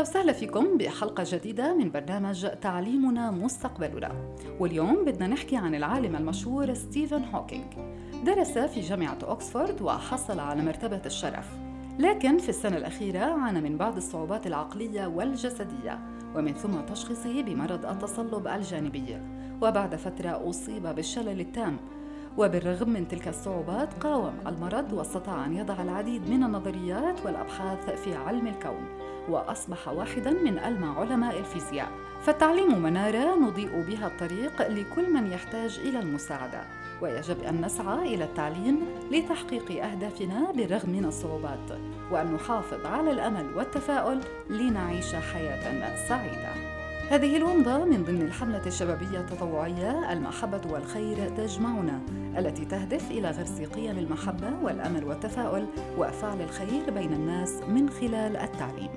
وسهلا فيكم بحلقة جديدة من برنامج تعليمنا مستقبلنا. واليوم بدنا نحكي عن العالم المشهور ستيفن هوكينج درس في جامعة أكسفورد وحصل على مرتبة الشرف. لكن في السنة الأخيرة عانى من بعض الصعوبات العقلية والجسدية ومن ثم تشخيصه بمرض التصلب الجانبي. وبعد فترة أصيب بالشلل التام. وبالرغم من تلك الصعوبات قاوم المرض واستطاع أن يضع العديد من النظريات والأبحاث في علم الكون. وأصبح واحدا من ألمع علماء الفيزياء. فالتعليم منارة نضيء بها الطريق لكل من يحتاج إلى المساعدة. ويجب أن نسعى إلى التعليم لتحقيق أهدافنا بالرغم من الصعوبات. وأن نحافظ على الأمل والتفاؤل لنعيش حياة سعيدة. هذه الومضة من ضمن الحملة الشبابية التطوعية المحبة والخير تجمعنا التي تهدف إلى غرس قيم المحبة والأمل والتفاؤل وفعل الخير بين الناس من خلال التعليم.